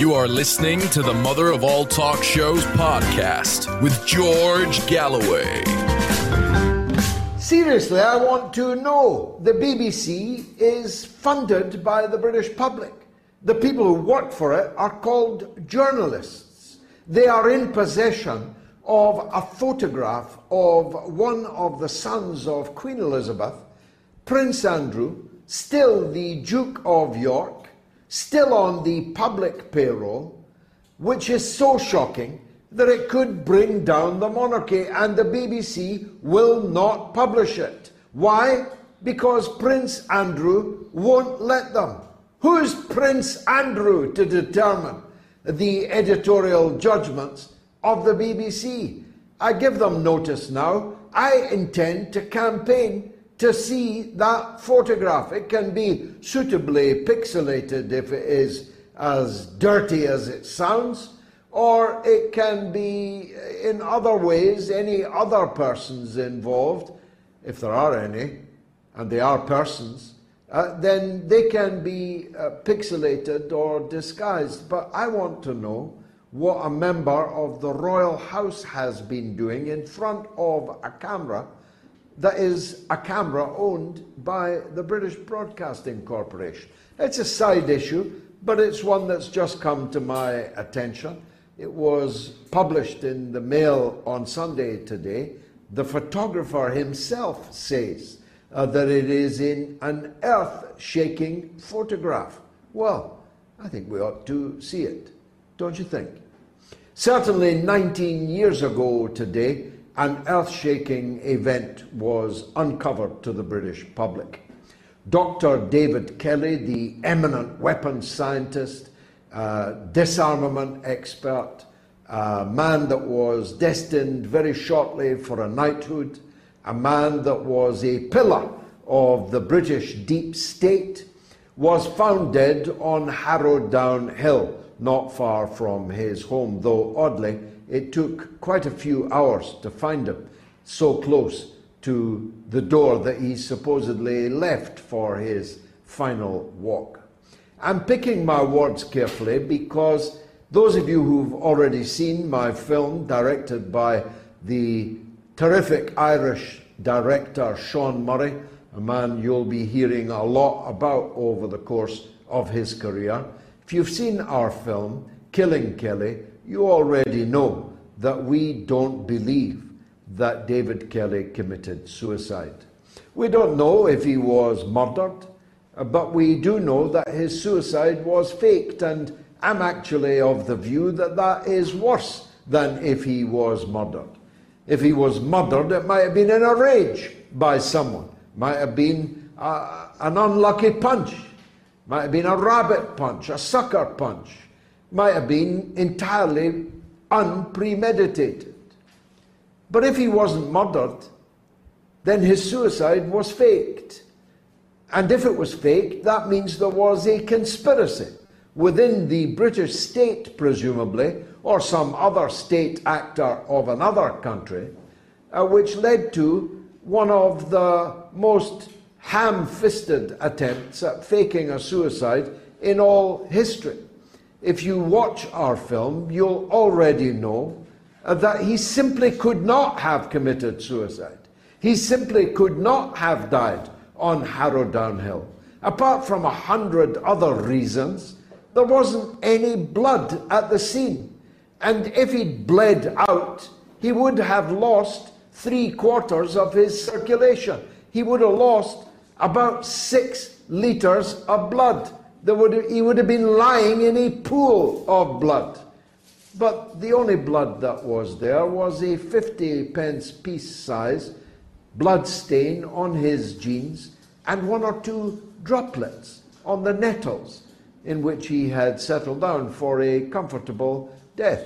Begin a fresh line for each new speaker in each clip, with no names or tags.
You are listening to the Mother of All Talk Shows podcast with George Galloway.
Seriously, I want to know. The BBC is funded by the British public. The people who work for it are called journalists. They are in possession of a photograph of one of the sons of Queen Elizabeth, Prince Andrew, still the Duke of York, still on the public payroll, which is so shocking that it could bring down the monarchy, and the BBC will not publish it. Why? Because Prince Andrew won't let them. Who's Prince Andrew to determine the editorial judgments of the BBC? I give them notice now. I intend to campaign to see that photograph. It can be suitably pixelated if it is as dirty as it sounds, or it can be in other ways, any other persons involved, if there are any, and they are persons, uh, then they can be uh, pixelated or disguised. But I want to know what a member of the royal house has been doing in front of a camera that is a camera owned by the British Broadcasting Corporation. It's a side issue, but it's one that's just come to my attention. It was published in the Mail on Sunday today. The photographer himself says uh, that it is in an earth shaking photograph. Well, I think we ought to see it, don't you think? Certainly, 19 years ago today, an earth shaking event was uncovered to the British public. Dr. David Kelly, the eminent weapons scientist, uh, disarmament expert, a man that was destined very shortly for a knighthood, a man that was a pillar of the British deep state, was found dead on Harrowdown Hill, not far from his home, though oddly, it took quite a few hours to find him so close to the door that he supposedly left for his final walk. I'm picking my words carefully because those of you who've already seen my film, directed by the terrific Irish director Sean Murray, a man you'll be hearing a lot about over the course of his career. If you've seen our film, Killing Kelly, you already know that we don't believe that David Kelly committed suicide. We don't know if he was murdered, but we do know that his suicide was faked, and I'm actually of the view that that is worse than if he was murdered. If he was murdered, it might have been in a rage by someone, might have been uh, an unlucky punch, might have been a rabbit punch, a sucker punch might have been entirely unpremeditated. But if he wasn't murdered, then his suicide was faked. And if it was faked, that means there was a conspiracy within the British state, presumably, or some other state actor of another country, uh, which led to one of the most ham fisted attempts at faking a suicide in all history if you watch our film, you'll already know that he simply could not have committed suicide. He simply could not have died on Harrowdown Hill. Apart from a hundred other reasons, there wasn't any blood at the scene. And if he'd bled out, he would have lost three quarters of his circulation. He would have lost about six litres of blood would, he would have been lying in a pool of blood. But the only blood that was there was a 50 pence piece size blood stain on his jeans and one or two droplets on the nettles in which he had settled down for a comfortable death.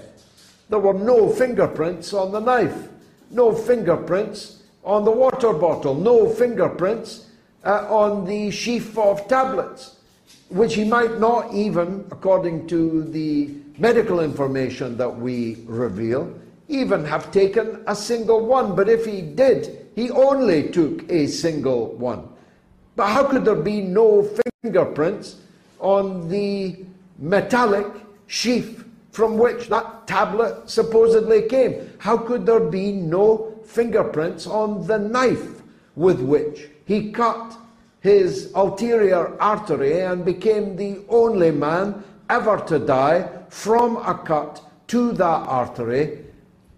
There were no fingerprints on the knife, no fingerprints on the water bottle, no fingerprints uh, on the sheaf of tablets, which he might not even, according to the medical information that we reveal, even have taken a single one. But if he did, he only took a single one. But how could there be no fingerprints on the metallic sheaf from which that tablet supposedly came? How could there be no fingerprints on the knife with which he cut his ulterior artery and became the only man ever to die from a cut to that artery,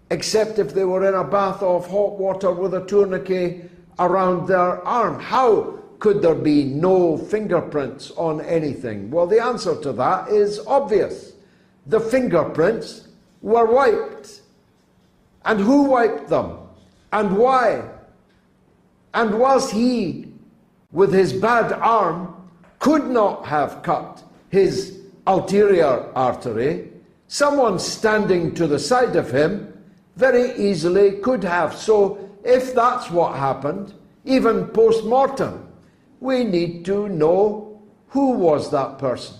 except if they were in a bath of hot water with a tourniquet around their arm. How could there be no fingerprints on anything? Well, the answer to that is obvious. The fingerprints were wiped. And who wiped them? And why? And was he, with his bad arm, could not have cut his ulterior artery, someone standing to the side of him very easily could have. So, if that's what happened, even post mortem, we need to know who was that person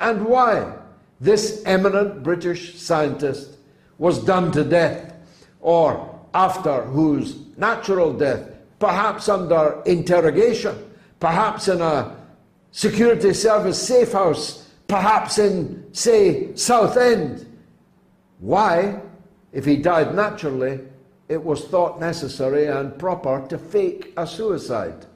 and why this eminent British scientist was done to death, or after whose natural death, perhaps under interrogation, perhaps in a security service safe house perhaps in, say, Southend. Why, if he died naturally, it was thought necessary and proper to fake a suicide?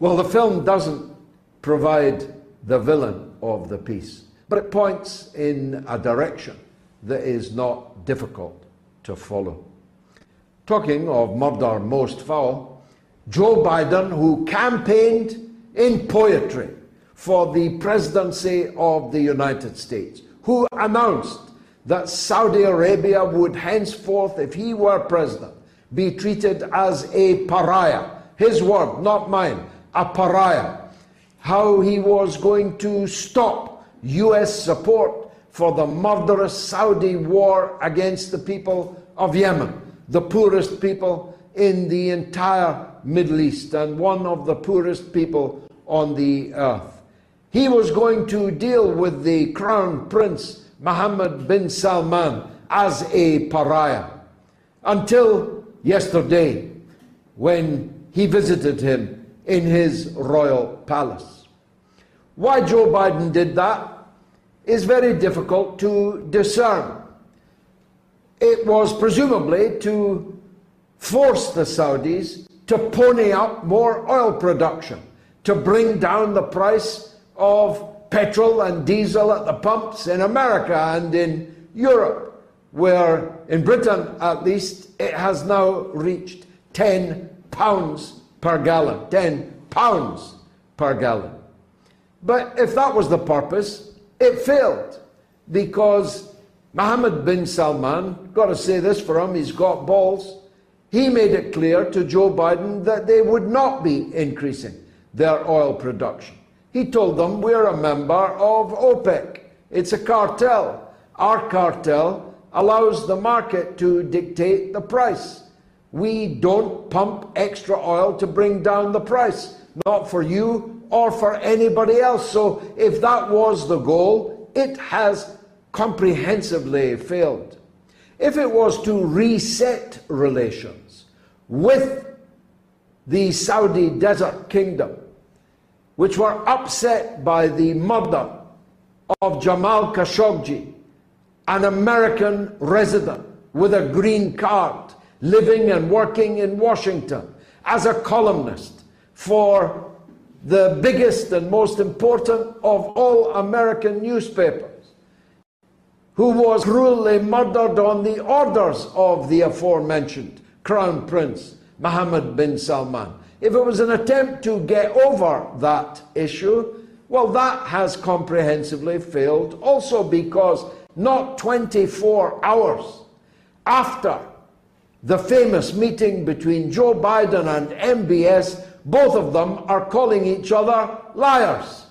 Well, the film doesn't provide the villain of the piece, but it points in a direction that is not difficult to follow. Talking of murder most foul, Joe Biden, who campaigned in poetry for the presidency of the United States, who announced that Saudi Arabia would henceforth, if he were president, be treated as a pariah. His word, not mine, a pariah. How he was going to stop US support for the murderous Saudi war against the people of Yemen, the poorest people in the entire Middle East and one of the poorest people on the earth. He was going to deal with the crown prince, Mohammed bin Salman, as a pariah. Until yesterday, when he visited him in his royal palace. Why Joe Biden did that is very difficult to discern. It was presumably to force the Saudis to pony up more oil production, to bring down the price of petrol and diesel at the pumps in America and in Europe, where in Britain at least it has now reached 10 pounds per gallon. 10 pounds per gallon. But if that was the purpose, it failed because Mohammed bin Salman, got to say this for him, he's got balls. He made it clear to Joe Biden that they would not be increasing their oil production. He told them, We're a member of OPEC. It's a cartel. Our cartel allows the market to dictate the price. We don't pump extra oil to bring down the price, not for you or for anybody else. So, if that was the goal, it has comprehensively failed. If it was to reset relations with the Saudi desert kingdom, which were upset by the murder of Jamal Khashoggi, an American resident with a green card, living and working in Washington as a columnist for the biggest and most important of all American newspapers, who was cruelly murdered on the orders of the aforementioned Crown Prince Mohammed bin Salman. If it was an attempt to get over that issue, well, that has comprehensively failed also because not 24 hours after the famous meeting between Joe Biden and MBS, both of them are calling each other liars.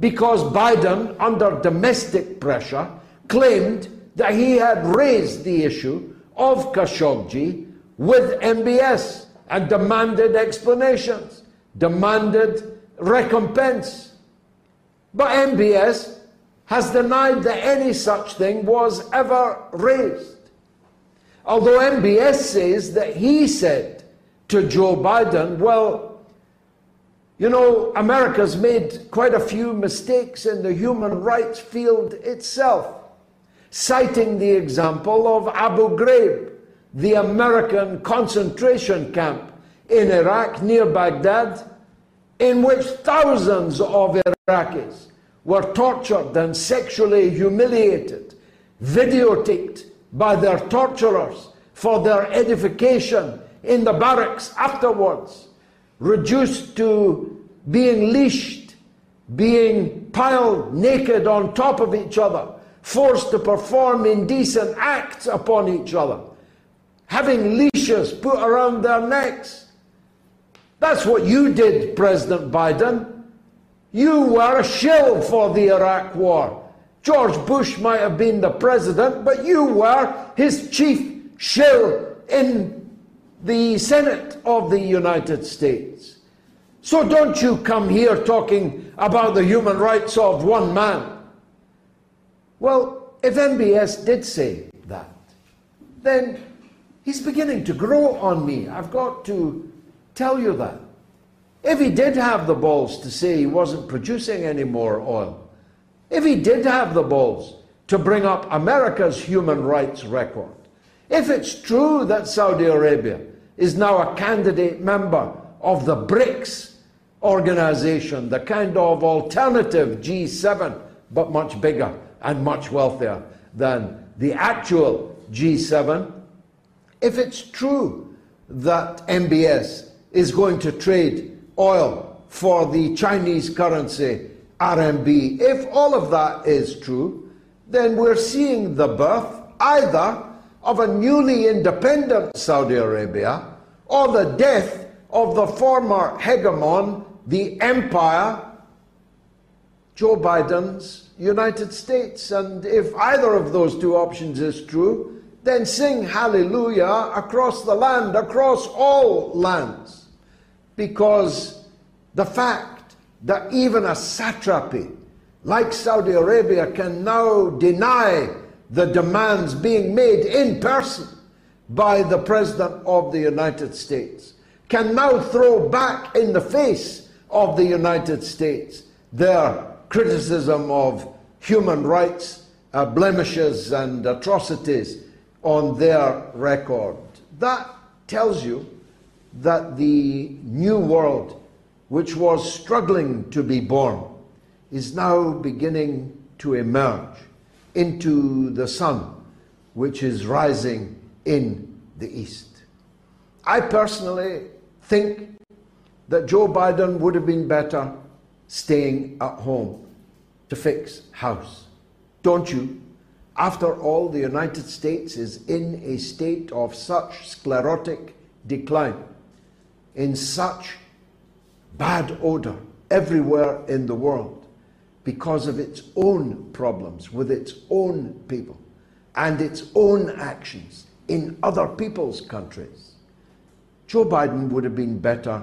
Because Biden, under domestic pressure, claimed that he had raised the issue of Khashoggi with MBS and demanded explanations, demanded recompense. But MBS has denied that any such thing was ever raised. Although MBS says that he said to Joe Biden, well, you know, America's made quite a few mistakes in the human rights field itself, citing the example of Abu Ghraib, the American concentration camp in Iraq near Baghdad, in which thousands of Iraqis were tortured and sexually humiliated, videotaped by their torturers for their edification in the barracks afterwards, reduced to being leashed, being piled naked on top of each other, forced to perform indecent acts upon each other, having leashes put around their necks. That's what you did, President Biden. You were a shill for the Iraq war. George Bush might have been the president, but you were his chief shill in the Senate of the United States. So don't you come here talking about the human rights of one man. Well, if MBS did say that, then he's beginning to grow on me. I've got to tell you that. If he did have the balls to say he wasn't producing any more oil, if he did have the balls to bring up America's human rights record, if it's true that Saudi Arabia is now a candidate member of the BRICS organization, the kind of alternative G7, but much bigger and much wealthier than the actual G7, if it's true that MBS is going to trade oil for the Chinese currency RMB. If all of that is true, then we're seeing the birth either of a newly independent Saudi Arabia or the death of the former hegemon, the empire, Joe Biden's United States. And if either of those two options is true, then sing hallelujah across the land, across all lands. Because the fact that even a satrapy like Saudi Arabia can now deny the demands being made in person by the President of the United States, can now throw back in the face of the United States their criticism of human rights uh, blemishes and atrocities on their record. That tells you that the new world which was struggling to be born, is now beginning to emerge into the sun, which is rising in the east. I personally think that Joe Biden would have been better staying at home to fix house. Don't you? After all, the United States is in a state of such sclerotic decline, in such bad odor everywhere in the world because of its own problems with its own people and its own actions in other people's countries. Joe Biden would have been better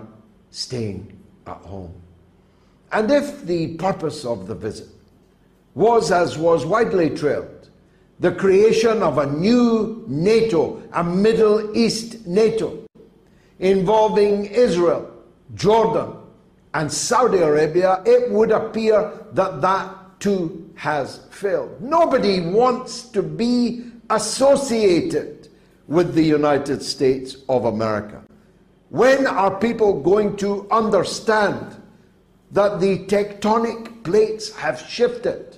staying at home. And if the purpose of the visit was, as was widely trailed, the creation of a new NATO, a Middle East NATO, involving Israel, Jordan, and Saudi Arabia, it would appear that that too has failed. Nobody wants to be associated with the United States of America. When are people going to understand that the tectonic plates have shifted?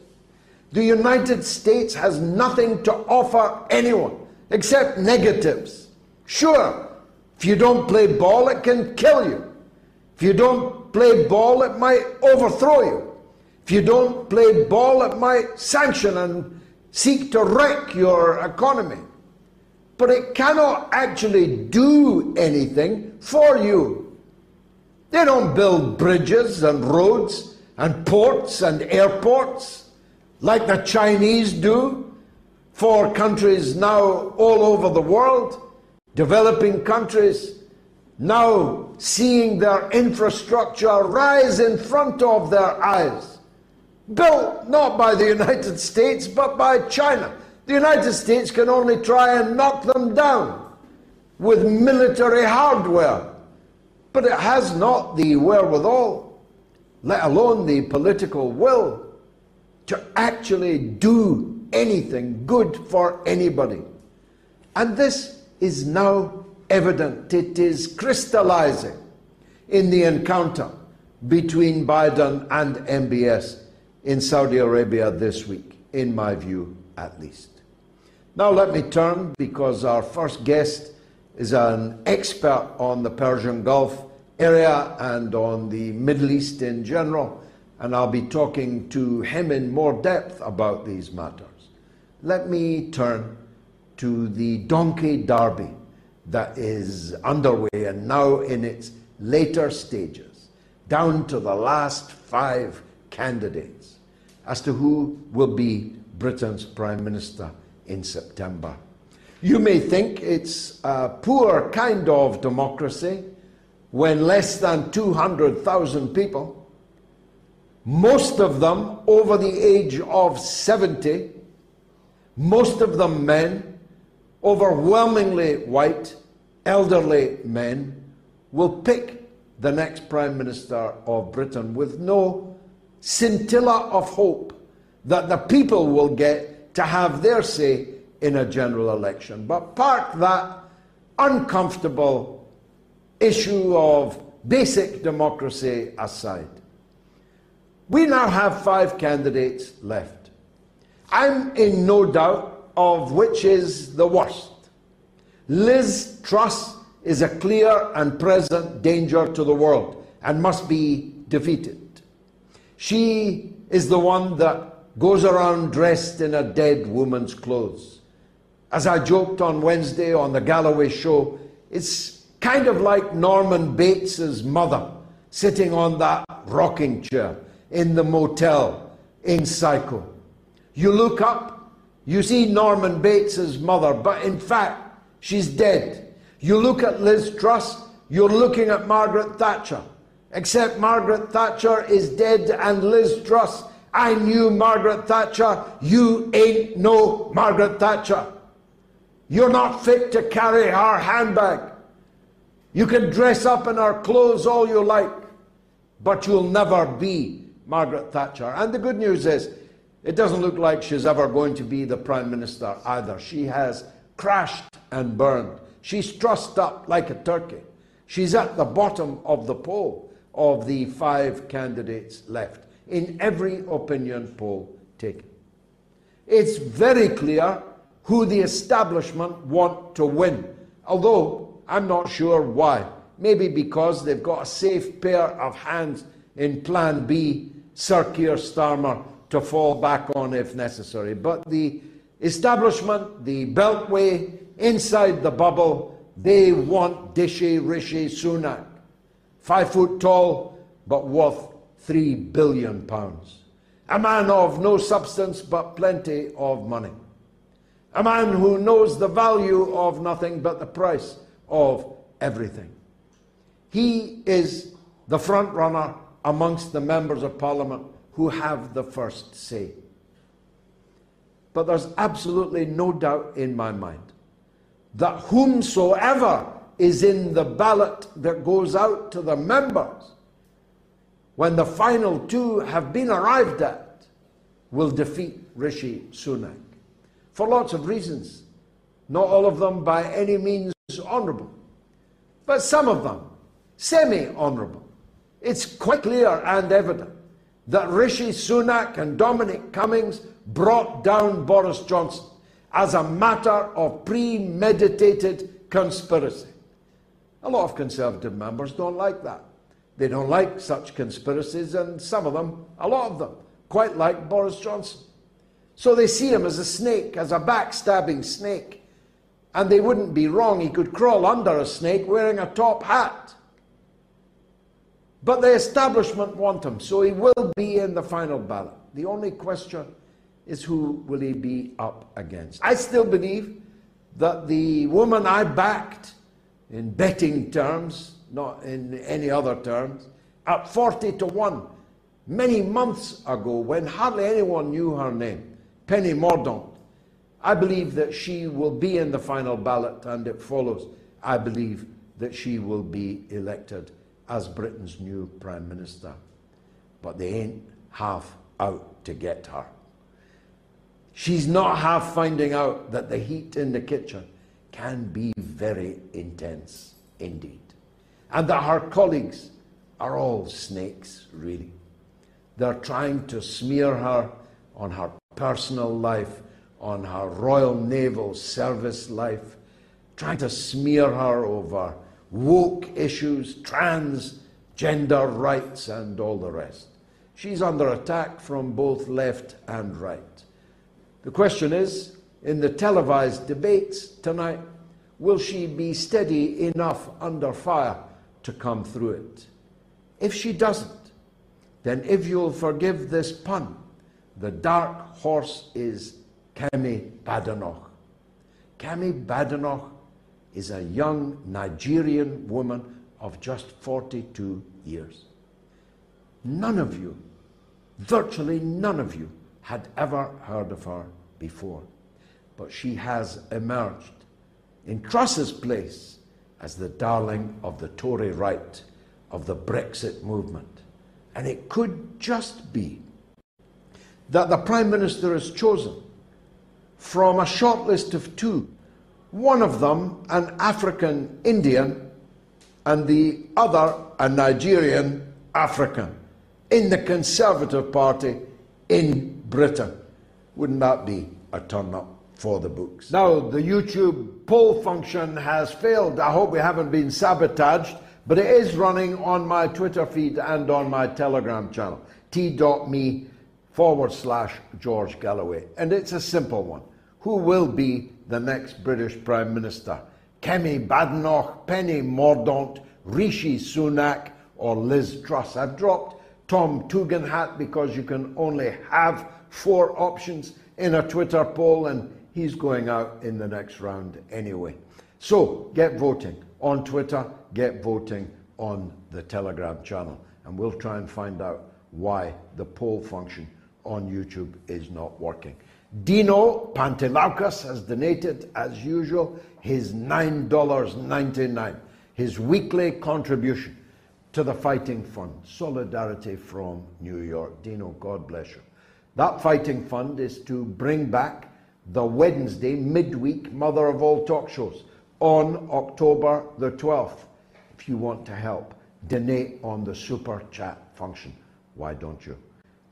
The United States has nothing to offer anyone except negatives. Sure, if you don't play ball, it can kill you. If you don't play ball, it might overthrow you. If you don't play ball, it might sanction and seek to wreck your economy. but it cannot actually do anything for you. They don't build bridges and roads and ports and airports like the Chinese do for countries now all over the world, developing countries now seeing their infrastructure rise in front of their eyes. Built not by the United States, but by China. The United States can only try and knock them down with military hardware, but it has not the wherewithal, let alone the political will, to actually do anything good for anybody. And this is now evident. It is crystallizing in the encounter between Biden and MBS in Saudi Arabia this week, in my view at least. Now let me turn, because our first guest is an expert on the Persian Gulf area and on the Middle East in general, and I'll be talking to him in more depth about these matters. Let me turn to the Donkey Derby that is underway and now in its later stages, down to the last five candidates as to who will be Britain's Prime Minister in September. You may think it's a poor kind of democracy when less than 200,000 people, most of them over the age of 70, most of them men, overwhelmingly white, elderly men will pick the next Prime Minister of Britain with no scintilla of hope that the people will get to have their say in a general election. But park that uncomfortable issue of basic democracy aside. We now have five candidates left. I'm in no doubt of which is the worst. Liz Truss is a clear and present danger to the world and must be defeated. She is the one that goes around dressed in a dead woman's clothes. As I joked on Wednesday on the Galloway show, it's kind of like Norman Bates's mother sitting on that rocking chair in the motel in Psycho. You look up you see Norman Bates's mother, but in fact, she's dead. You look at Liz Truss, you're looking at Margaret Thatcher. Except Margaret Thatcher is dead and Liz Truss, I knew Margaret Thatcher, you ain't no Margaret Thatcher. You're not fit to carry our handbag. You can dress up in our clothes all you like, but you'll never be Margaret Thatcher. And the good news is, it doesn't look like she's ever going to be the Prime Minister either. She has crashed and burned. She's trussed up like a turkey. She's at the bottom of the poll of the five candidates left in every opinion poll taken. It's very clear who the establishment want to win, although I'm not sure why. Maybe because they've got a safe pair of hands in Plan B, Sir Keir Starmer to fall back on if necessary. But the establishment, the beltway, inside the bubble, they want Dishy Rishi Sunak. Five foot tall, but worth three billion pounds. A man of no substance, but plenty of money. A man who knows the value of nothing but the price of everything. He is the front runner amongst the members of parliament who have the first say. But there's absolutely no doubt in my mind that whomsoever is in the ballot that goes out to the members, when the final two have been arrived at, will defeat Rishi Sunak. For lots of reasons. Not all of them by any means honourable, but some of them semi honourable. It's quite clear and evident that Rishi Sunak and Dominic Cummings brought down Boris Johnson as a matter of premeditated conspiracy. A lot of Conservative members don't like that. They don't like such conspiracies, and some of them, a lot of them, quite like Boris Johnson. So they see him as a snake, as a backstabbing snake. And they wouldn't be wrong. He could crawl under a snake wearing a top hat. But the establishment want him, so he will be in the final ballot. The only question is who will he be up against? I still believe that the woman I backed in betting terms, not in any other terms, at 40 to 1 many months ago when hardly anyone knew her name, Penny Mordaunt. I believe that she will be in the final ballot, and it follows. I believe that she will be elected as Britain's new Prime Minister. But they ain't half out to get her. She's not half finding out that the heat in the kitchen can be very intense indeed. And that her colleagues are all snakes, really. They're trying to smear her on her personal life, on her Royal Naval Service life, trying to smear her over woke issues, transgender rights, and all the rest. She's under attack from both left and right. The question is in the televised debates tonight, will she be steady enough under fire to come through it? If she doesn't, then if you'll forgive this pun, the dark horse is Kemi Badenoch. Kemi Badenoch is a young Nigerian woman of just 42 years. None of you, virtually none of you, had ever heard of her before. But she has emerged in Truss's place as the darling of the Tory right, of the Brexit movement. And it could just be that the Prime Minister is chosen from a short list of two. One of them, an African Indian, and the other, a Nigerian African, in the Conservative Party in Britain. Wouldn't that be a turn up for the books? Now, the YouTube poll function has failed. I hope we haven't been sabotaged, but it is running on my Twitter feed and on my Telegram channel, t.me forward slash George Galloway. And it's a simple one. Who will be the next British Prime Minister? Kemi Badenoch, Penny Mordaunt, Rishi Sunak, or Liz Truss? I've dropped Tom Tugendhat because you can only have four options in a Twitter poll, and he's going out in the next round anyway. So get voting on Twitter, get voting on the Telegram channel, and we'll try and find out why the poll function on YouTube is not working. Dino Pantelaukas has donated, as usual, his $9.99, his weekly contribution to the Fighting Fund. Solidarity from New York. Dino, God bless you. That Fighting Fund is to bring back the Wednesday midweek Mother of All talk shows on October the 12th. If you want to help, donate on the super chat function. Why don't you?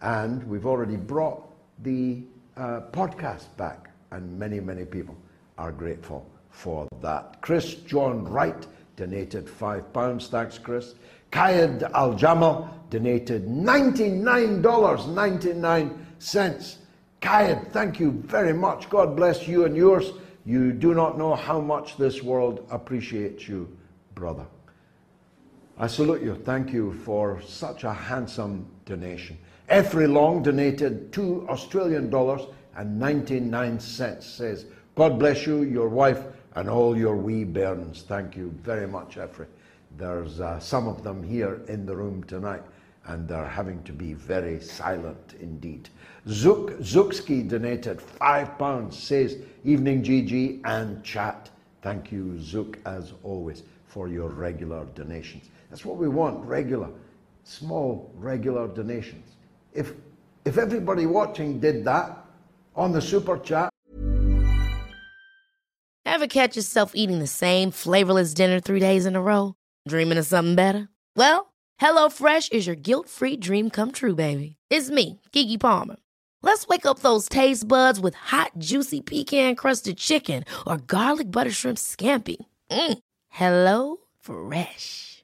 And we've already brought the uh, podcast back, and many, many people are grateful for that. Chris John Wright donated five pounds. Thanks, Chris. Kayed Al Jamal donated $99.99. Kayed, thank you very much. God bless you and yours. You do not know how much this world appreciates you, brother. I salute you. Thank you for such a handsome donation. Effrey Long donated two Australian dollars and 99 cents. Says, God bless you, your wife, and all your wee bairns. Thank you very much, Effrey. There's uh, some of them here in the room tonight, and they're having to be very silent indeed. Zook Zookski donated five pounds, says, Evening GG and chat. Thank you, Zook, as always, for your regular donations. That's what we want regular, small, regular donations. If, if everybody watching did that on the super chat,
Ever catch yourself eating the same flavorless dinner three days in a row? Dreaming of something better? Well, HelloFresh is your guilt free dream come true, baby. It's me, Keke Palmer. Let's wake up those taste buds with hot, juicy pecan crusted chicken or garlic butter shrimp scampi. Mm. Hello Fresh.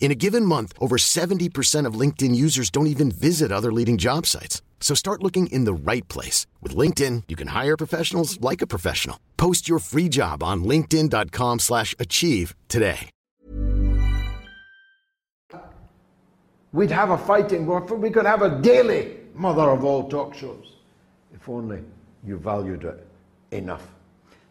In a given month, over 70% of LinkedIn users don't even visit other leading job sites. So start looking in the right place. With LinkedIn, you can hire professionals like a professional. Post your free job on linkedin.com slash achieve today.
We'd have a fighting, we could have a daily mother of all talk shows. If only you valued it enough.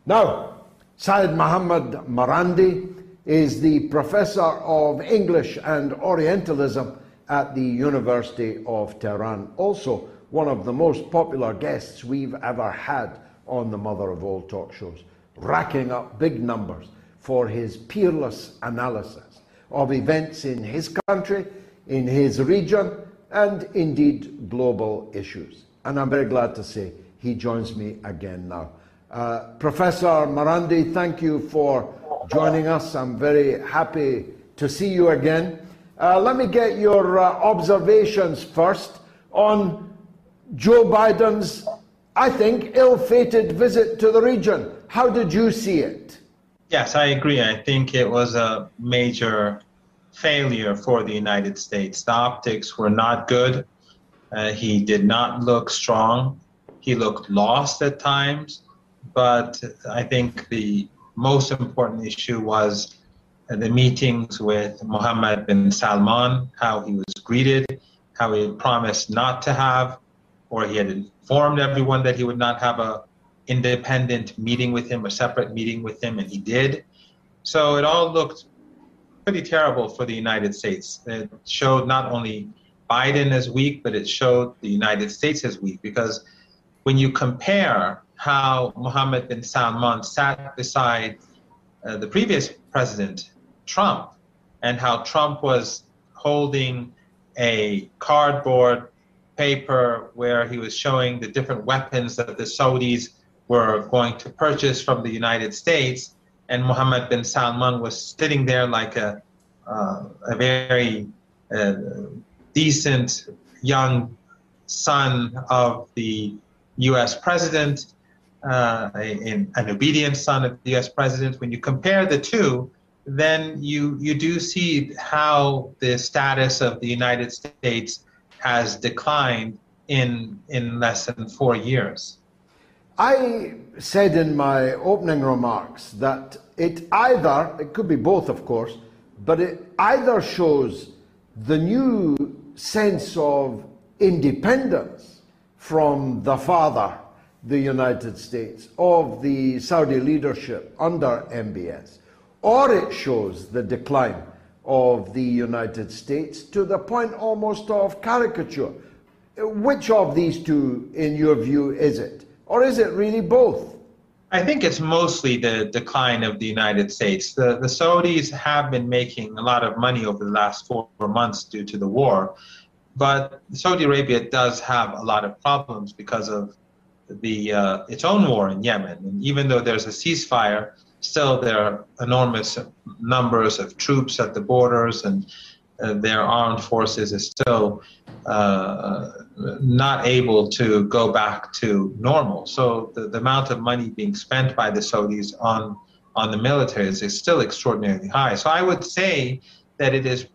Now, Syed Muhammad Marandi is the professor of English and Orientalism at the University of Tehran. Also, one of the most popular guests we've ever had on the Mother of All talk shows, racking up big numbers for his peerless analysis of events in his country, in his region, and indeed global issues. And I'm very glad to say he joins me again now. Uh, Professor Marandi, thank you for joining us. I'm very happy to see you again. Uh, let me get your uh, observations first on Joe Biden's, I think, ill fated visit to the region. How did you see it?
Yes, I agree. I think it was a major failure for the United States. The optics were not good. Uh, he did not look strong. He looked lost at times. But I think the most important issue was the meetings with Mohammed bin Salman, how he was greeted, how he had promised not to have, or he had informed everyone that he would not have a independent meeting with him, a separate meeting with him, and he did. So it all looked pretty terrible for the United States. It showed not only Biden as weak, but it showed the United States as weak because when you compare how Mohammed bin Salman sat beside uh, the previous president, Trump, and how Trump was holding a cardboard paper where he was showing the different weapons that the Saudis were going to purchase from the United States, and Mohammed bin Salman was sitting there like a, uh, a very uh, decent young son of the U.S. president, uh, an obedient son of the U.S. president, when you compare the two, then you you do see how the status of the United States has declined in in less than four years.
I said in my opening remarks that it either it could be both, of course, but it either shows the new sense of independence from the father the United States, of the Saudi leadership under MBS, or it shows the decline of the United States to the point almost of caricature. Which of these two, in your view, is it? Or is it really both?
I think it's mostly the decline of the United States. The, the Saudis have been making a lot of money over the last four months due to the war, but Saudi Arabia does have a lot of problems because of the uh, its own war in Yemen. And even though there's a ceasefire, still there are enormous numbers of troops at the borders, and uh, their armed forces is still uh, not able to go back to normal. So the, the amount of money being spent by the Saudis on on the military is, is still extraordinarily high. So I would say that it is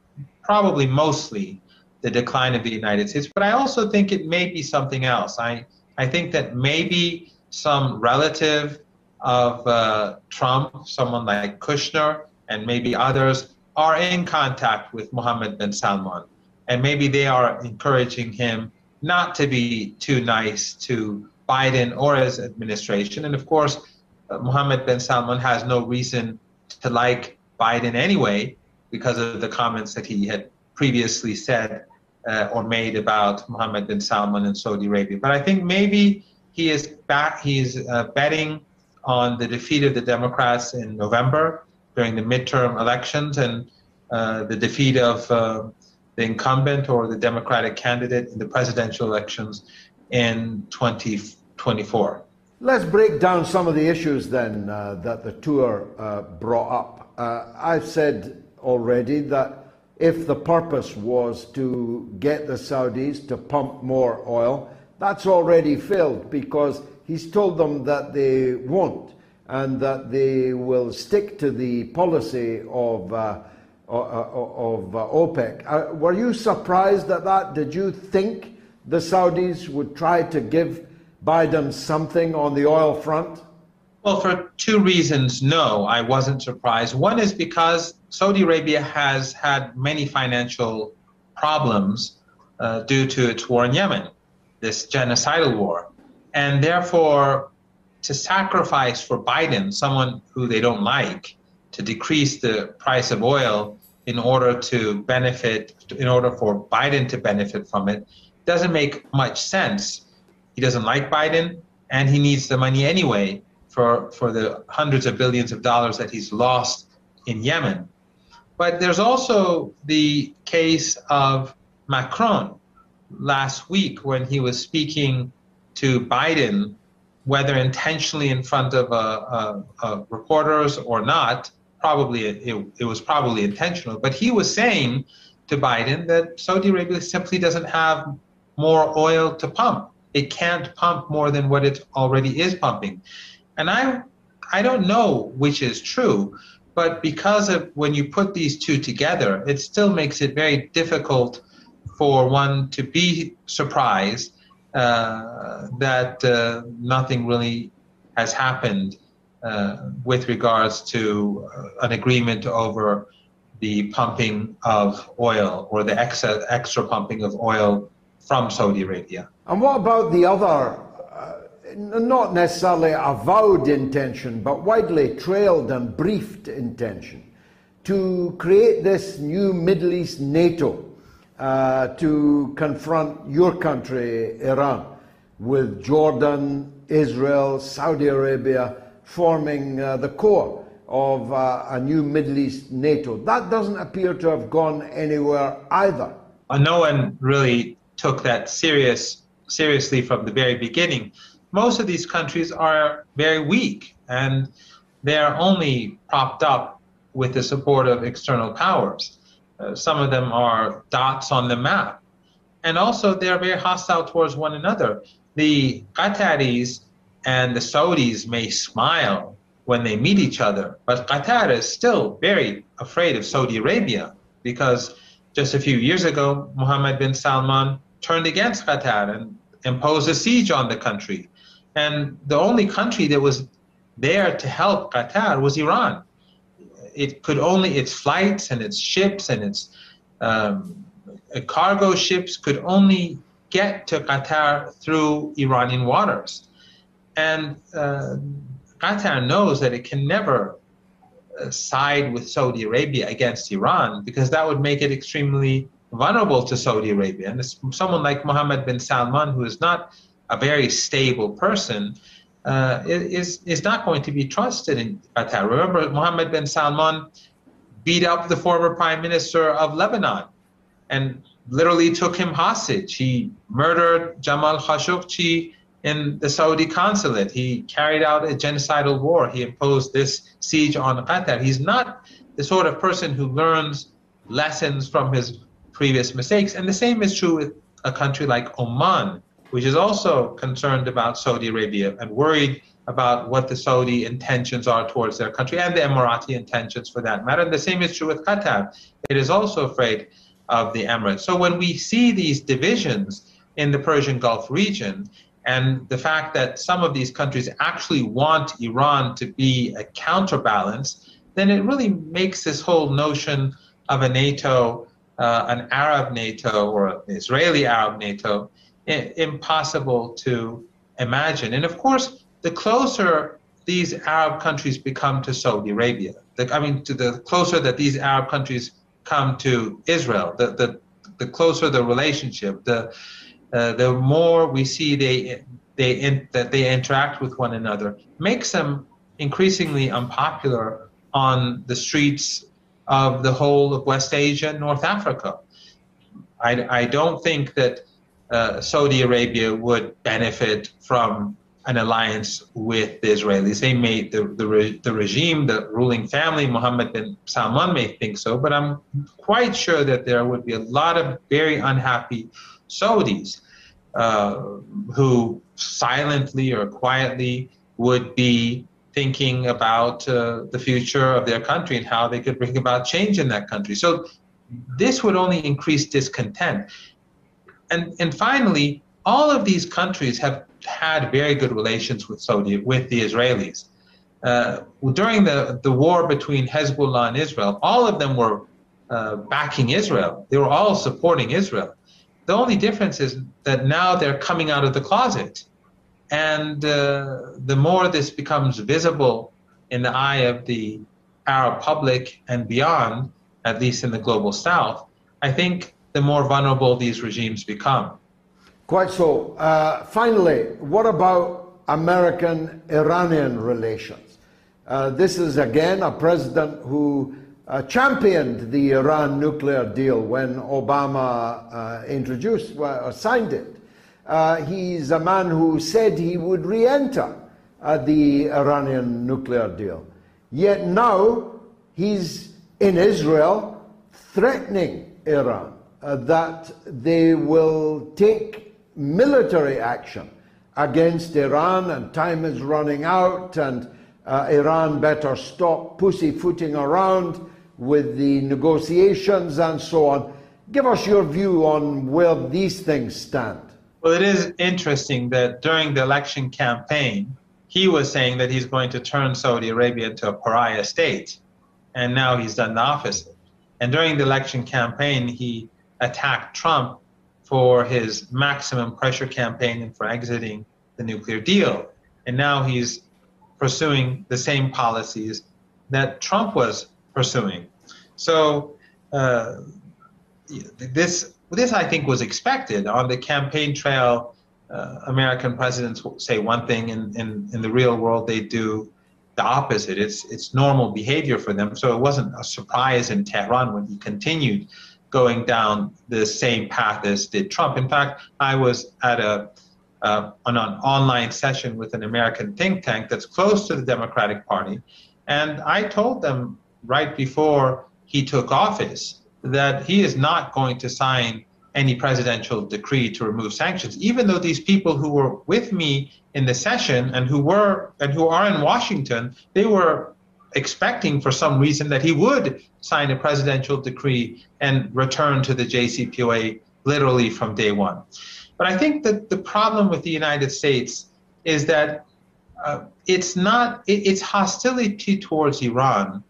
probably mostly the decline of the United States, but I also think it may be something else. I I think that maybe some relative of uh, Trump, someone like Kushner, and maybe others, are in contact with Mohammed bin Salman. And maybe they are encouraging him not to be too nice to Biden or his administration. And of course, uh, Mohammed bin Salman has no reason to like Biden anyway because of the comments that he had previously said uh, or made about Mohammed bin Salman and Saudi Arabia. But I think maybe he is back. He's uh, betting on the defeat of the Democrats in November during the midterm elections and uh, the defeat of uh, the incumbent or the Democratic candidate in the presidential elections in 2024.
Let's break down some of the issues then uh, that the tour uh, brought up. I've said already that if the purpose was to get the Saudis to pump more oil, that's already failed because he's told them that they won't and that they will stick to the policy of, uh, of uh, OPEC. Uh, were you surprised at that? Did you think the Saudis would try to give Biden something on the oil front?
Well, for two reasons, no, I wasn't surprised. One is because Saudi Arabia has had many financial problems uh, due to its war in Yemen, this genocidal war. And therefore, to sacrifice for Biden, someone who they don't like, to decrease the price of oil in order to benefit, in order for Biden to benefit from it, doesn't make much sense. He doesn't like Biden, and he needs the money anyway for, for the hundreds of billions of dollars that he's lost in Yemen. But there's also the case of Macron last week when he was speaking to Biden, whether intentionally in front of uh, uh, uh, reporters or not. Probably it, it was probably intentional, but he was saying to Biden that Saudi Arabia simply doesn't have more oil to pump. It can't pump more than what it already is pumping. And I, I don't know which is true, but because of when you put these two together, it still makes it very difficult for one to be surprised uh, that uh, nothing really has happened uh, with regards to uh, an agreement over the pumping of oil or the extra, extra pumping of oil from Saudi Arabia.
And what about the other not necessarily avowed intention, but widely trailed and briefed intention to create this new Middle East NATO uh, to confront your country, Iran, with Jordan, Israel, Saudi Arabia forming uh, the core of uh, a new Middle East NATO. That doesn't appear to have gone anywhere either.
no one really took that serious seriously from the very beginning most of these countries are very weak and they're only propped up with the support of external powers. Uh, some of them are dots on the map. And also, they're very hostile towards one another. The Qataris and the Saudis may smile when they meet each other, but Qatar is still very afraid of Saudi Arabia because just a few years ago, Mohammed bin Salman turned against Qatar and imposed a siege on the country. And the only country that was there to help Qatar was Iran. It could only, its flights and its ships and its um, cargo ships could only get to Qatar through Iranian waters. And uh, Qatar knows that it can never uh, side with Saudi Arabia against Iran because that would make it extremely vulnerable to Saudi Arabia. And someone like Mohammed bin Salman, who is not a very stable person, uh, is, is not going to be trusted in Qatar. Remember, Mohammed bin Salman beat up the former prime minister of Lebanon and literally took him hostage. He murdered Jamal Khashoggi in the Saudi consulate. He carried out a genocidal war. He imposed this siege on Qatar. He's not the sort of person who learns lessons from his previous mistakes. And the same is true with a country like Oman which is also concerned about Saudi Arabia and worried about what the Saudi intentions are towards their country and the Emirati intentions for that matter. And the same is true with Qatar. It is also afraid of the Emirates. So when we see these divisions in the Persian Gulf region, and the fact that some of these countries actually want Iran to be a counterbalance, then it really makes this whole notion of a NATO, uh, an Arab NATO or an Israeli Arab NATO, impossible to imagine. And of course, the closer these Arab countries become to Saudi Arabia, the, I mean, to the closer that these Arab countries come to Israel, the, the, the closer the relationship, the, uh, the more we see they, they in, that they interact with one another, makes them increasingly unpopular on the streets of the whole of West Asia and North Africa. I, I don't think that uh, Saudi Arabia would benefit from an alliance with the Israelis. They may, the, the, re, the regime, the ruling family, Mohammed bin Salman may think so, but I'm quite sure that there would be a lot of very unhappy Saudis uh, who silently or quietly would be thinking about uh, the future of their country and how they could bring about change in that country. So this would only increase discontent. And, and finally, all of these countries have had very good relations with Saudi, with the Israelis. Uh, during the, the war between Hezbollah and Israel, all of them were uh, backing Israel. They were all supporting Israel. The only difference is that now they're coming out of the closet. And uh, the more this becomes visible in the eye of the Arab public and beyond, at least in the global south, I think the more vulnerable these regimes become.
Quite so. Uh, finally, what about American Iranian relations? Uh, this is again a president who uh, championed the Iran nuclear deal when Obama uh, introduced or signed it. Uh, he's a man who said he would re enter uh, the Iranian nuclear deal. Yet now he's in Israel threatening Iran that they will take military action against Iran, and time is running out, and uh, Iran better stop pussyfooting around with the negotiations and so on. Give us your view on where these things stand.
Well, it is interesting that during the election campaign, he was saying that he's going to turn Saudi Arabia into a pariah state, and now he's done the opposite. And during the election campaign, he attacked Trump for his maximum pressure campaign and for exiting the nuclear deal. And now he's pursuing the same policies that Trump was pursuing. So uh, this this I think was expected on the campaign trail. Uh, American presidents say one thing, and in, in the real world they do the opposite. It's it's normal behavior for them. So it wasn't a surprise in Tehran when he continued going down the same path as did Trump. In fact, I was at a uh, on an online session with an American think tank that's close to the Democratic Party, and I told them right before he took office that he is not going to sign any presidential decree to remove sanctions, even though these people who were with me in the session and who were and who are in Washington, they were expecting for some reason that he would sign a presidential decree and return to the JCPOA literally from day one. But I think that the problem with the United States is that uh, it's not, it, its hostility towards Iran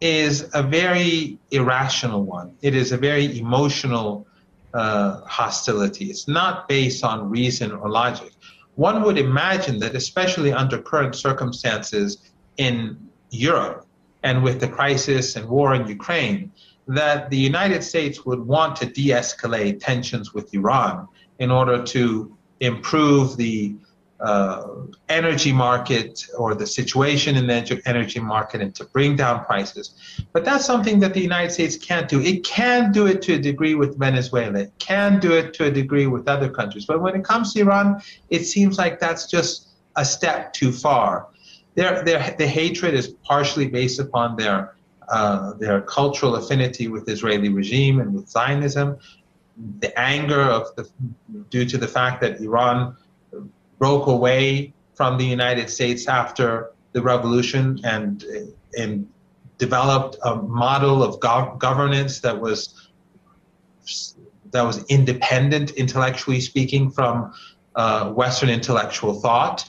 is a very irrational one. It is a very emotional uh, hostility. It's not based on reason or logic. One would imagine that, especially under current circumstances in Europe and with the crisis and war in Ukraine, that the United States would want to de escalate tensions with Iran in order to improve the uh, energy market or the situation in the energy market and to bring down prices. But that's something that the United States can't do. It can do it to a degree with Venezuela, it can do it to a degree with other countries. But when it comes to Iran, it seems like that's just a step too far their, their, the hatred is partially based upon their, uh, their cultural affinity with the Israeli regime and with Zionism, the anger of the, due to the fact that Iran broke away from the United States after the revolution and, and developed a model of gov- governance that was that was independent, intellectually speaking, from uh, Western intellectual thought.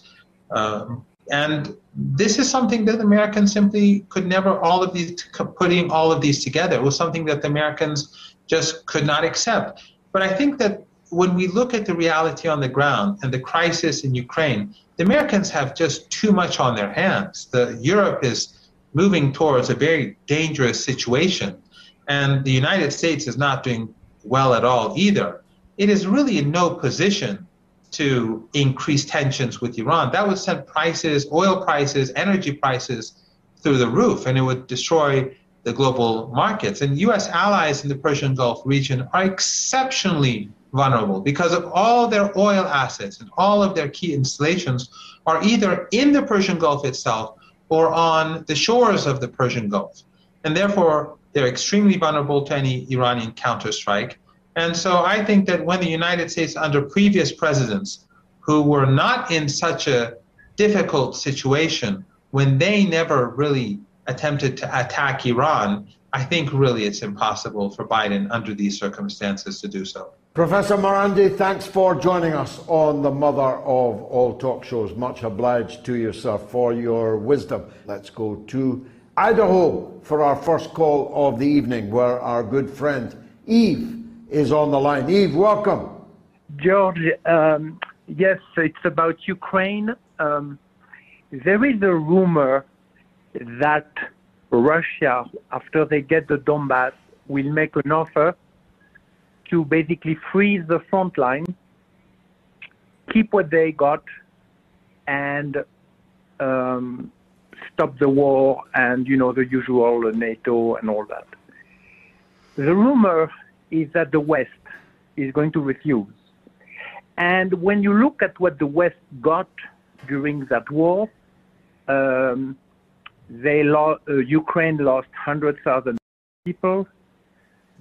Um, and this is something that Americans simply could never all of these putting all of these together. Was something that the Americans just could not accept. But I think that when we look at the reality on the ground and the crisis in Ukraine, the Americans have just too much on their hands. The Europe is moving towards a very dangerous situation, and the United States is not doing well at all either. It is really in no position to increase tensions with Iran, that would send prices, oil prices, energy prices through the roof, and it would destroy the global markets. And U.S. allies in the Persian Gulf region are exceptionally vulnerable because of all their oil assets and all of their key installations are either in the Persian Gulf itself or on the shores of the Persian Gulf. And therefore, they're extremely vulnerable to any Iranian counterstrike. And so I think that when the United States, under previous presidents who were not in such a difficult situation, when they never really attempted to attack Iran, I think really it's impossible for Biden under these circumstances to do so.
Professor Marandi, thanks for joining us on the mother of all talk shows. Much obliged to yourself for your wisdom. Let's go to Idaho for our first call of the evening, where our good friend Eve is on the line. Eve, welcome.
George, um, yes, it's about Ukraine. Um, there is a rumor that Russia, after they get the Donbass, will make an offer to basically freeze the front line, keep what they got, and um, stop the war and, you know, the usual NATO and all that. The rumor is that the West is going to refuse. And when you look at what the West got during that war, um, they lo- uh, Ukraine lost 100,000 people.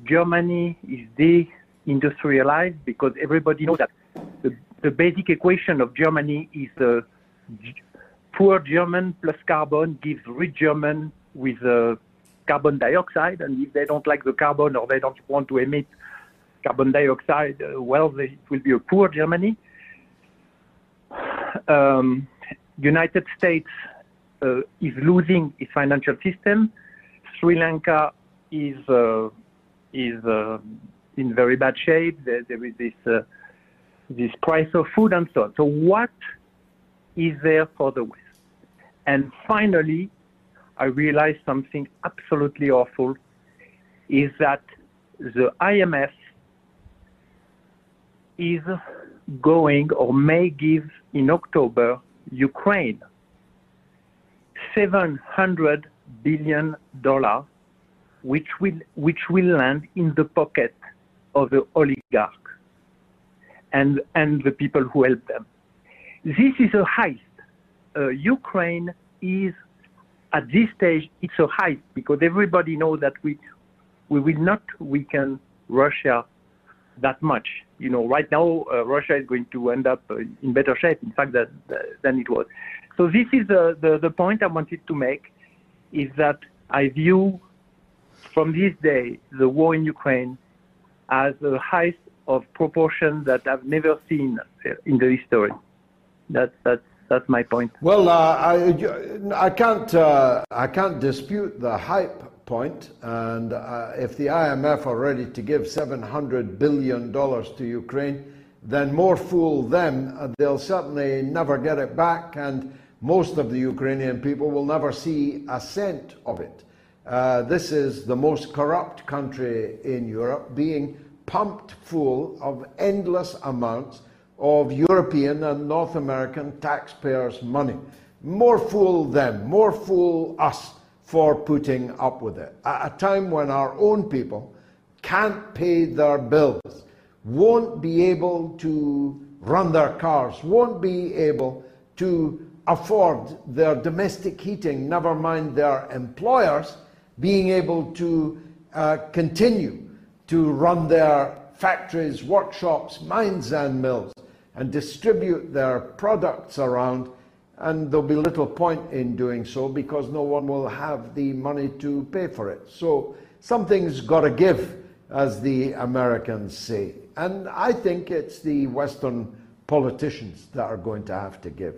Germany is de-industrialized because everybody knows that the, the basic equation of Germany is uh, poor German plus carbon gives rich German with uh, carbon dioxide, and if they don't like the carbon or they don't want to emit carbon dioxide, uh, well, they, it will be a poor Germany. Um, United States uh, is losing its financial system. Sri Lanka is uh, is uh, in very bad shape. There, there is this uh, this price of food and so on. So what is there for the West? And finally, I realized something absolutely awful is that the IMF is going or may give in October Ukraine 700 billion dollars which will which will land in the pocket of the oligarchs and and the people who help them. This is a heist. Uh, Ukraine is at this stage it's a heist because everybody knows that we we will not weaken Russia that much. You know, right now uh, Russia is going to end up uh, in better shape, in fact, that, than it was. So this is the, the, the point I wanted to make, is that I view from this day the war in Ukraine as a heist of proportion that I've never seen in the history. That, that's that's my point.
Well, uh, I, I can't uh, I can't dispute the hype point, and uh, if the IMF are ready to give 700 billion dollars to Ukraine, then more fool them. Uh, they'll certainly never get it back, and most of the Ukrainian people will never see a cent of it. Uh, this is the most corrupt country in Europe, being pumped full of endless amounts of European and North American taxpayers' money. More fool them, more fool us for putting up with it. At a time when our own people can't pay their bills, won't be able to run their cars, won't be able to afford their domestic heating, never mind their employers being able to uh, continue to run their factories, workshops, mines, and mills and distribute their products around, and there'll be little point in doing so because no one will have the money to pay for it. So something's got to give, as the Americans say. And I think it's the Western politicians that are going to have to give.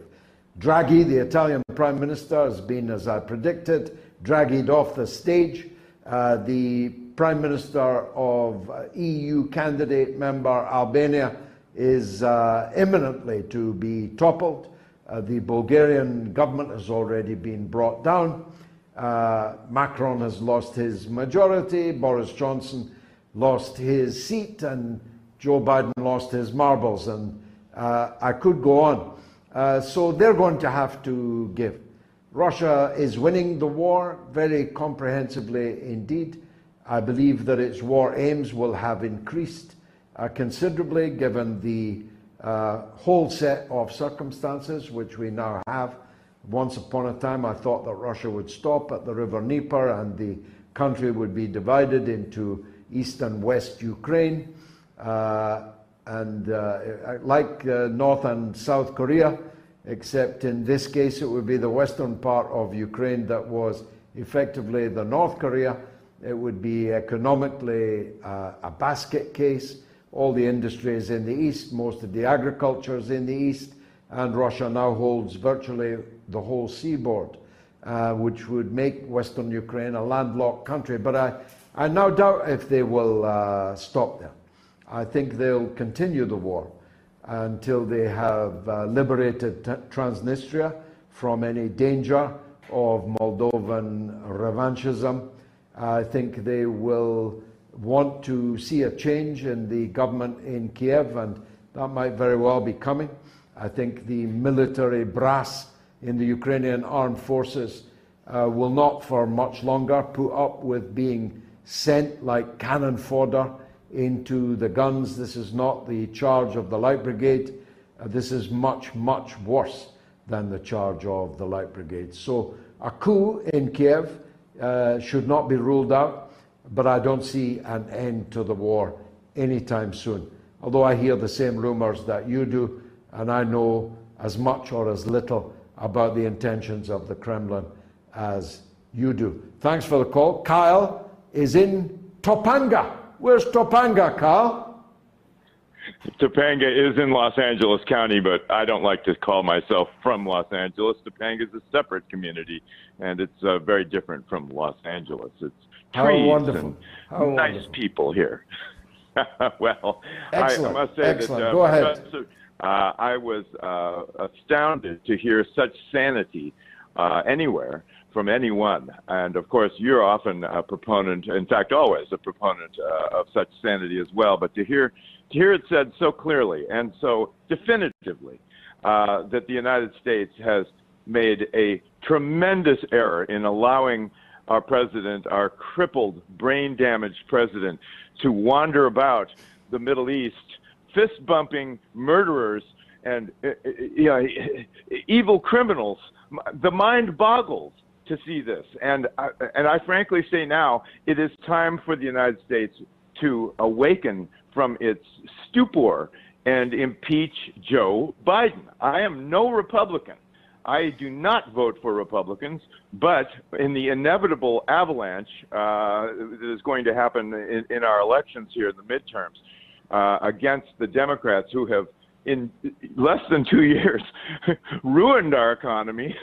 Draghi, the Italian Prime Minister, has been, as I predicted, dragged off the stage. Uh, the Prime Minister of uh, EU candidate member Albania is uh, imminently to be toppled. Uh, the Bulgarian government has already been brought down. Uh, Macron has lost his majority. Boris Johnson lost his seat, and Joe Biden lost his marbles. And uh, I could go on. Uh, so they're going to have to give. Russia is winning the war very comprehensively indeed. I believe that its war aims will have increased uh, considerably given the uh, whole set of circumstances which we now have. Once upon a time, I thought that Russia would stop at the river Dnieper and the country would be divided into east and west Ukraine. Uh, and uh, like uh, North and South Korea, except in this case it would be the western part of Ukraine that was effectively the North Korea. It would be economically uh, a basket case all the industry is in the east, most of the agriculture is in the east, and Russia now holds virtually the whole seaboard, uh, which would make Western Ukraine a landlocked country. But I, I now doubt if they will uh, stop there. I think they'll continue the war until they have uh, liberated Transnistria from any danger of Moldovan revanchism. I think they will want to see a change in the government in Kiev, and that might very well be coming. I think the military brass in the Ukrainian armed forces uh, will not for much longer put up with being sent like cannon fodder into the guns. This is not the charge of the Light Brigade. Uh, this is much, much worse than the charge of the Light Brigade. So a coup in Kiev uh, should not be ruled out but I don't see an end to the war anytime soon. Although I hear the same rumours that you do, and I know as much or as little about the intentions of the Kremlin as you do. Thanks for the call. Kyle is in Topanga. Where's Topanga, Kyle?
Topanga is in Los Angeles County, but I don't like to call myself from Los Angeles. Topanga is a separate community, and it's uh, very different from Los Angeles. It's
how
trees
wonderful. How
nice
wonderful.
people here. well,
Excellent.
I, must say
Excellent.
that uh,
Go ahead.
Uh, I was uh, astounded to hear such sanity uh, anywhere from anyone. And of course, you're often a proponent, in fact, always a proponent uh, of such sanity as well. But to hear to hear it said so clearly and so definitively uh, that the United States has made a tremendous error in allowing our president, our crippled, brain damaged president, to wander about the Middle East, fist bumping murderers and uh, uh, evil criminals. The mind boggles to see this. And I, and I frankly say now, it is time for the United States to awaken from its stupor and impeach Joe Biden. I am no Republican. I do not vote for Republicans, but in the inevitable avalanche uh, that is going to happen in, in our elections here in the midterms uh, against the Democrats who have, in less than two years, ruined our economy,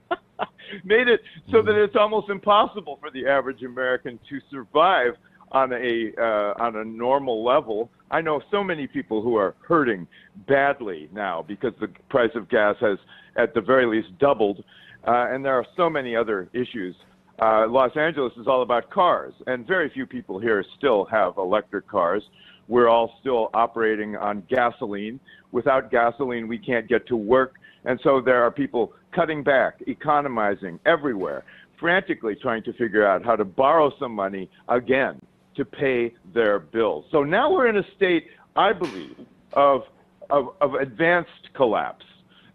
made it so that it's almost impossible for the average American to survive on a uh, on a normal level. I know so many people who are hurting badly now because the price of gas has, at the very least, doubled, uh, and there are so many other issues. Uh, Los Angeles is all about cars, and very few people here still have electric cars. We're all still operating on gasoline. Without gasoline, we can't get to work, and so there are people cutting back, economizing everywhere, frantically trying to figure out how to borrow some money again to pay their bills. So now we're in a state, I believe, of, of, of advanced collapse.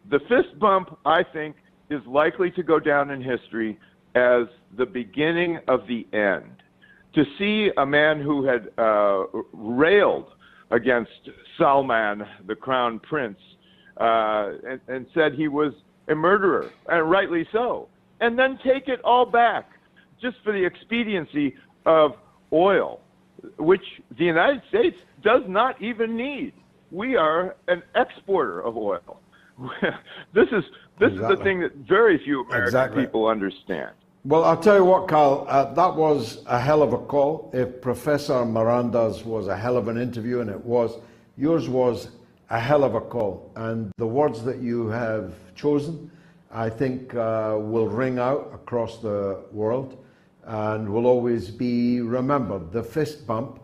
The fist bump, I think, is likely to go down in history as the beginning of the end. To see a man who had uh, railed against Salman, the crown prince, uh, and, and said he was a murderer, and rightly so, and then take it all back just for the expediency of oil, which the United States does not even need. We are an exporter of oil. this is this exactly. is the thing that very few American exactly. people understand.
Well, I'll tell you what, Carl, uh, that was a hell of a call. If Professor Marandi's was a hell of an interview, and it was, yours was a hell of a call. And the words that you have chosen, I think, uh, will ring out across the world and will always be remembered. The fist bump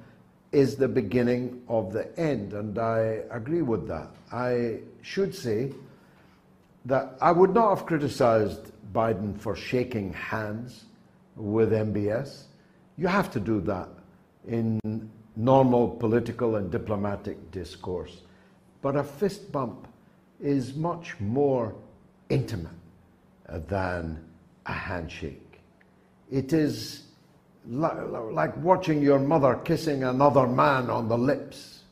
is the beginning of the end, and I agree with that. I should say that I would not have criticized Biden for shaking hands with MBS. You have to do that in normal political and diplomatic discourse. But a fist bump is much more intimate than a handshake. It is like watching your mother kissing another man on the lips.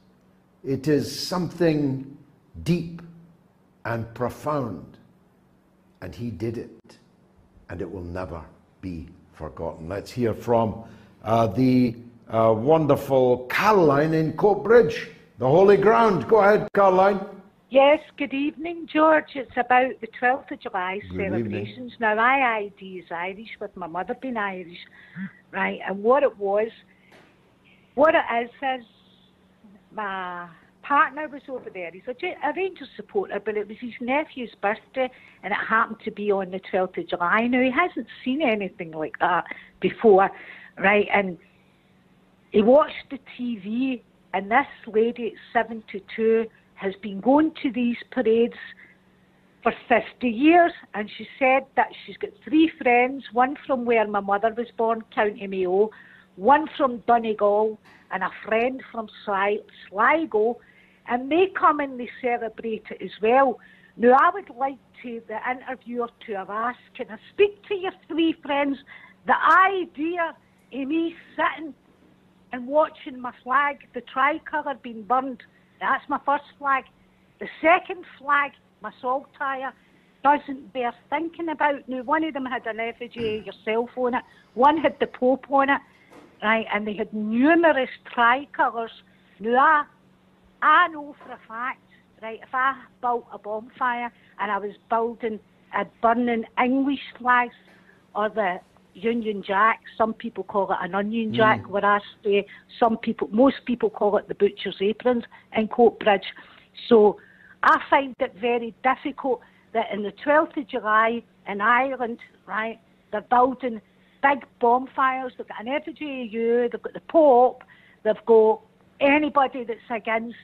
It is something deep and profound. And he did it, and it will never be forgotten. Let's hear from uh, the uh, wonderful Caroline in Coatbridge, the holy ground. Go ahead, Caroline.
Yes, good evening, George. It's about the 12th of July
Good
celebrations.
evening.
Now, my ID is Irish, with my mother being Irish, right? And what it was, what it is, is my partner was over there. He's a Rangers supporter, but it was his nephew's birthday, and it happened to be on the 12th of July. Now, he hasn't seen anything like that before, right? And he watched the TV, and this lady at 72 has been going to these parades for 50 years, and she said that she's got three friends, one from where my mother was born, County Mayo, one from Donegal, and a friend from Sligo, and they come and they celebrate it as well. Now, I would like to, the interviewer to have asked, can I speak to your three friends? The idea of me sitting and watching my flag, the tricolour being burned. That's my first flag. The second flag, my saltire, doesn't bear thinking about. Now, one of them had an effigy of yourself on it, one had the Pope on it, right, and they had numerous tricolours. Now, I, I know for a fact, right, if I built a bonfire and I was building a burning English flags or the Union Jack, some people call it an onion jack, where I stay, some people, most people call it the butcher's aprons in Coatbridge. So I find it very difficult that in the 12th of July in Ireland, right, they're building big bonfires, they've got an effigy of you, they've got the Pope, they've got anybody that's against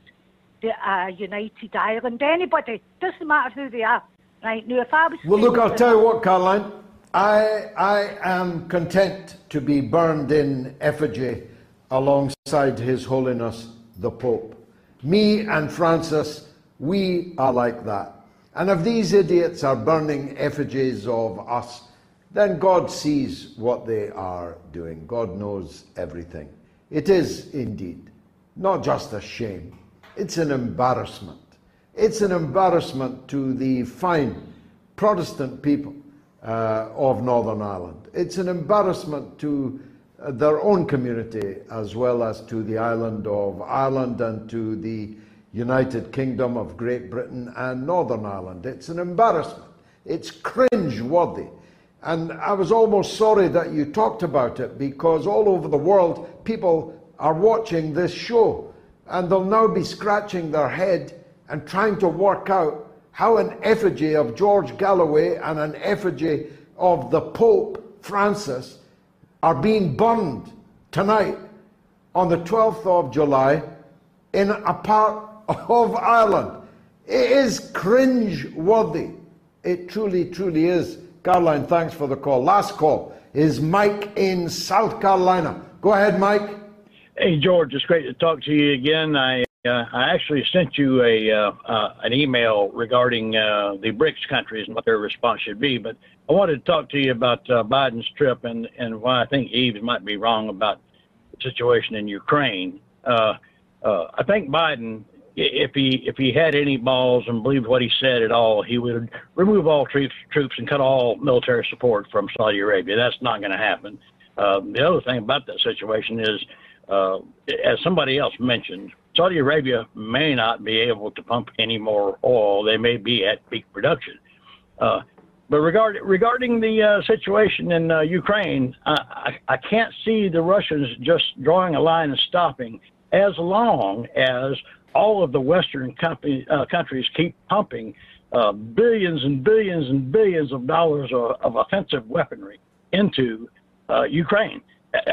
the uh, United Ireland, anybody, doesn't matter who they are. Right now, if I was
Well, look, I'll tell you what, Caroline. I, I am content to be burned in effigy alongside His Holiness the Pope. Me and Francis, we are like that. And if these idiots are burning effigies of us, then God sees what they are doing. God knows everything. It is indeed not just a shame, it's an embarrassment. It's an embarrassment to the fine Protestant people uh, of Northern Ireland. It's an embarrassment to uh, their own community as well as to the island of Ireland and to the United Kingdom of Great Britain and Northern Ireland. It's an embarrassment. It's cringe worthy. And I was almost sorry that you talked about it because all over the world people are watching this show and they'll now be scratching their head and trying to work out how an effigy of George Galloway and an effigy of the Pope Francis are being burned tonight on the 12th of July in a part of Ireland. It is cringe worthy. It truly, truly is. Caroline, thanks for the call. Last call is Mike in South Carolina. Go ahead, Mike.
Hey George, it's great to talk to you again. I uh, I actually sent you a uh, uh, an email regarding uh, the BRICS countries and what their response should be, but I wanted to talk to you about uh, Biden's trip and and why I think Eve might be wrong about the situation in Ukraine. Uh, I think Biden, if he if he had any balls and believed what he said at all, he would remove all troops troops and cut all military support from Saudi Arabia. That's not going to happen. The other thing about that situation is as somebody else mentioned, Saudi Arabia may not be able to pump any more oil. They may be at peak production. Uh, but regard, regarding the uh, situation in uh, Ukraine, I, I, I can't see the Russians just drawing a line and stopping as long as all of the Western company, uh, countries keep pumping uh, billions and billions and billions of dollars of, of offensive weaponry into uh, Ukraine.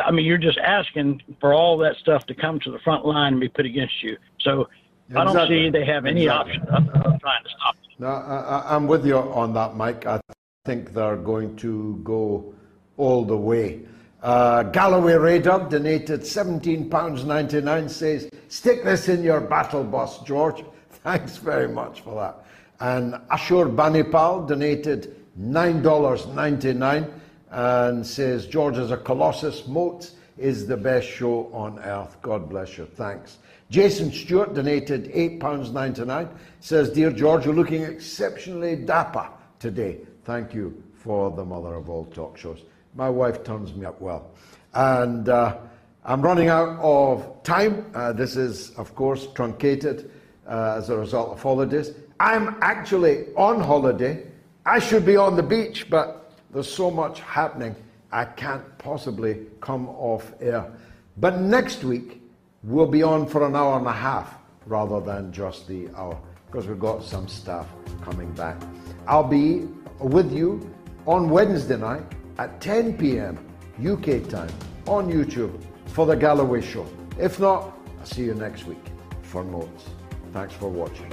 I- mean, you're just asking for all that stuff to come to the front line and be put against you. So I don't see they have any
Exactly.
option of, of trying to stop it.
No, I, I'm with you on that, Mike. I think they're going to go all the way. Uh, Galloway Raider donated £17.99, says, Stick this in your battle boss, George. Thanks very much for that. And Ashur Banipal donated $9.99 and says, George is a Colossus. MOATS is the best show on earth. God bless you. Thanks. Jason Stewart donated £8.99. Says, Dear George, you're looking exceptionally dapper today. Thank you for the mother of all talk shows. My wife turns me up well. And uh, I'm running out of time. Uh, this is, of course, truncated uh, as a result of holidays. I'm actually on holiday. I should be on the beach, but there's so much happening, I can't possibly come off air. But next week, we'll be on for an hour and a half rather than just the hour because we've got some stuff coming back. I'll be with you on Wednesday night at 10 p.m. UK time on YouTube for the Galloway Show. If not, I'll see you next week for notes. Thanks for watching.